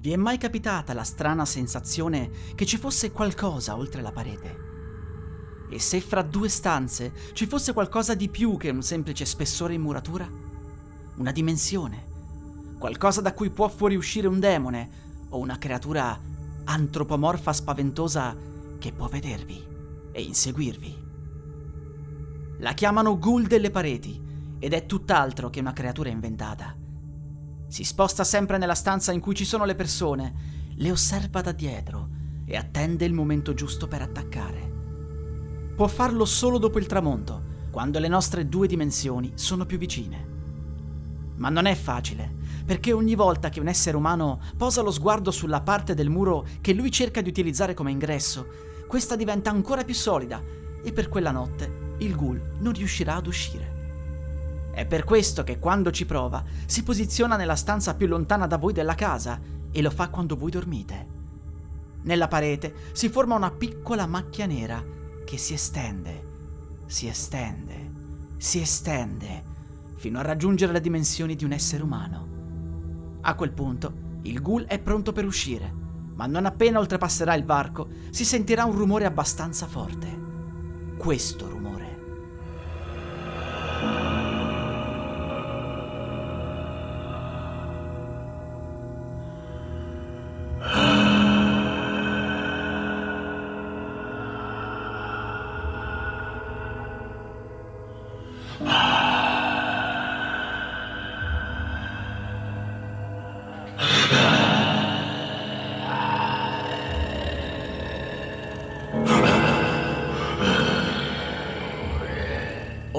Vi è mai capitata la strana sensazione che ci fosse qualcosa oltre la parete? E se fra due stanze ci fosse qualcosa di più che un semplice spessore in muratura? Una dimensione? Qualcosa da cui può fuoriuscire un demone o una creatura antropomorfa spaventosa che può vedervi e inseguirvi? La chiamano ghoul delle pareti ed è tutt'altro che una creatura inventata. Si sposta sempre nella stanza in cui ci sono le persone, le osserva da dietro e attende il momento giusto per attaccare. Può farlo solo dopo il tramonto, quando le nostre due dimensioni sono più vicine. Ma non è facile, perché ogni volta che un essere umano posa lo sguardo sulla parte del muro che lui cerca di utilizzare come ingresso, questa diventa ancora più solida e per quella notte il ghoul non riuscirà ad uscire. È per questo che quando ci prova si posiziona nella stanza più lontana da voi della casa e lo fa quando voi dormite. Nella parete si forma una piccola macchia nera che si estende, si estende, si estende, fino a raggiungere le dimensioni di un essere umano. A quel punto il ghoul è pronto per uscire, ma non appena oltrepasserà il varco si sentirà un rumore abbastanza forte. Questo rumore.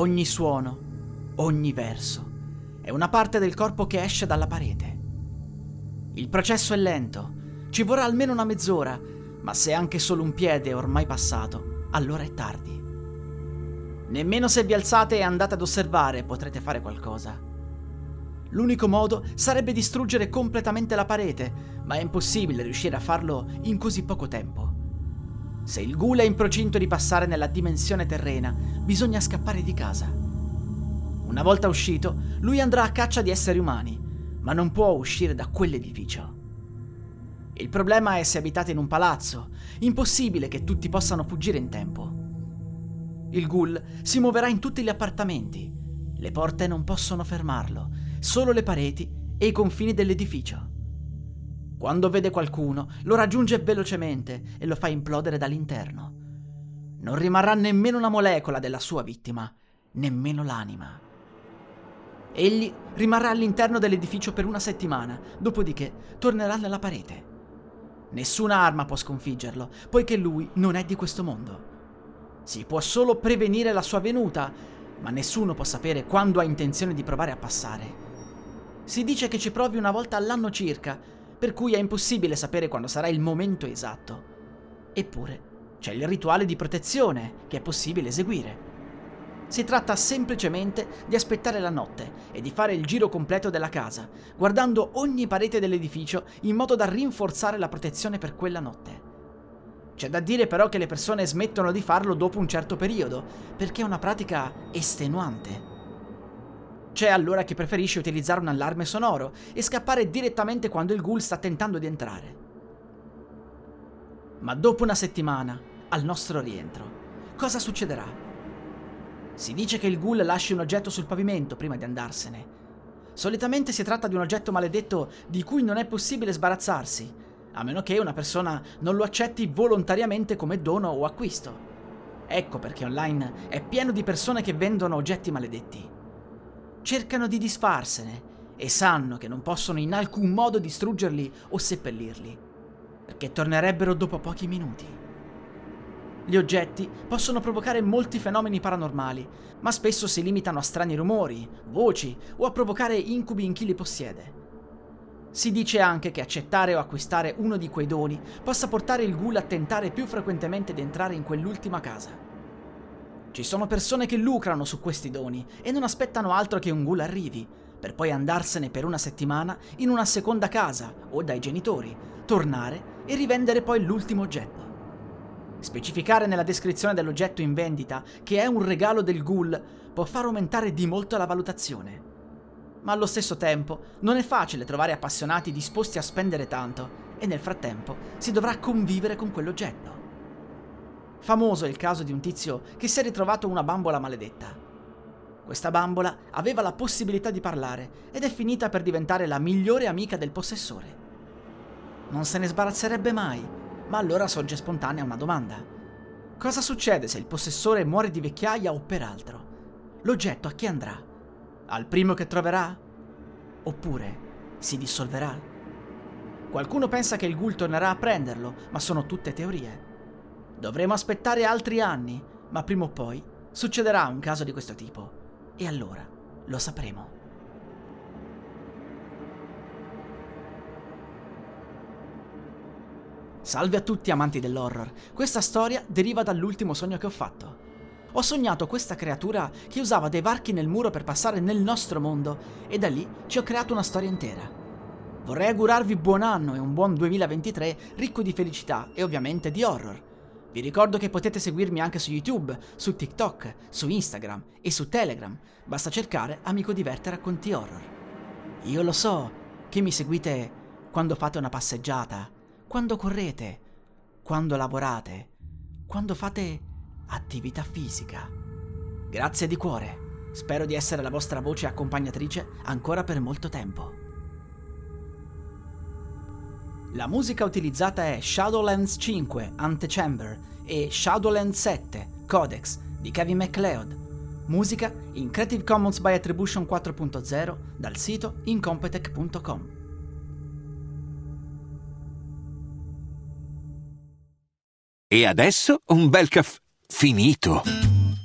Ogni suono, ogni verso, è una parte del corpo che esce dalla parete. Il processo è lento, ci vorrà almeno una mezz'ora, ma se anche solo un piede è ormai passato, allora è tardi. Nemmeno se vi alzate e andate ad osservare potrete fare qualcosa. L'unico modo sarebbe distruggere completamente la parete, ma è impossibile riuscire a farlo in così poco tempo. Se il ghoul è in procinto di passare nella dimensione terrena, bisogna scappare di casa. Una volta uscito, lui andrà a caccia di esseri umani, ma non può uscire da quell'edificio. Il problema è se abitate in un palazzo, impossibile che tutti possano fuggire in tempo. Il ghoul si muoverà in tutti gli appartamenti. Le porte non possono fermarlo, solo le pareti e i confini dell'edificio. Quando vede qualcuno, lo raggiunge velocemente e lo fa implodere dall'interno. Non rimarrà nemmeno una molecola della sua vittima, nemmeno l'anima. Egli rimarrà all'interno dell'edificio per una settimana, dopodiché tornerà nella parete. Nessuna arma può sconfiggerlo, poiché lui non è di questo mondo. Si può solo prevenire la sua venuta, ma nessuno può sapere quando ha intenzione di provare a passare. Si dice che ci provi una volta all'anno circa, per cui è impossibile sapere quando sarà il momento esatto. Eppure c'è il rituale di protezione che è possibile eseguire. Si tratta semplicemente di aspettare la notte e di fare il giro completo della casa, guardando ogni parete dell'edificio in modo da rinforzare la protezione per quella notte. C'è da dire però che le persone smettono di farlo dopo un certo periodo, perché è una pratica estenuante. C'è allora chi preferisce utilizzare un allarme sonoro e scappare direttamente quando il ghoul sta tentando di entrare. Ma dopo una settimana, al nostro rientro, cosa succederà? Si dice che il ghoul lasci un oggetto sul pavimento prima di andarsene. Solitamente si tratta di un oggetto maledetto di cui non è possibile sbarazzarsi, a meno che una persona non lo accetti volontariamente come dono o acquisto. Ecco perché online è pieno di persone che vendono oggetti maledetti cercano di disfarsene e sanno che non possono in alcun modo distruggerli o seppellirli, perché tornerebbero dopo pochi minuti. Gli oggetti possono provocare molti fenomeni paranormali, ma spesso si limitano a strani rumori, voci o a provocare incubi in chi li possiede. Si dice anche che accettare o acquistare uno di quei doni possa portare il ghoul a tentare più frequentemente di entrare in quell'ultima casa. Ci sono persone che lucrano su questi doni e non aspettano altro che un ghoul arrivi, per poi andarsene per una settimana in una seconda casa o dai genitori, tornare e rivendere poi l'ultimo oggetto. Specificare nella descrizione dell'oggetto in vendita che è un regalo del ghoul può far aumentare di molto la valutazione ma allo stesso tempo non è facile trovare appassionati disposti a spendere tanto e nel frattempo si dovrà convivere con quell'oggetto. Famoso è il caso di un tizio che si è ritrovato una bambola maledetta. Questa bambola aveva la possibilità di parlare ed è finita per diventare la migliore amica del possessore. Non se ne sbarazzerebbe mai, ma allora sorge spontanea una domanda. Cosa succede se il possessore muore di vecchiaia o per altro? L'oggetto a chi andrà? Al primo che troverà? Oppure si dissolverà? Qualcuno pensa che il ghoul tornerà a prenderlo, ma sono tutte teorie. Dovremo aspettare altri anni, ma prima o poi succederà un caso di questo tipo. E allora lo sapremo. Salve a tutti amanti dell'horror. Questa storia deriva dall'ultimo sogno che ho fatto. Ho sognato questa creatura che usava dei varchi nel muro per passare nel nostro mondo e da lì ci ho creato una storia intera. Vorrei augurarvi buon anno e un buon 2023 ricco di felicità e ovviamente di horror. Vi ricordo che potete seguirmi anche su YouTube, su TikTok, su Instagram e su Telegram. Basta cercare Amico Diverte Racconti Horror. Io lo so che mi seguite quando fate una passeggiata, quando correte, quando lavorate, quando fate attività fisica. Grazie di cuore. Spero di essere la vostra voce accompagnatrice ancora per molto tempo. La musica utilizzata è Shadowlands 5 Antechamber e Shadowlands 7 Codex di Kevin MacLeod. Musica in Creative Commons by Attribution 4.0 dal sito incompetech.com. E adesso un bel caffè Finito.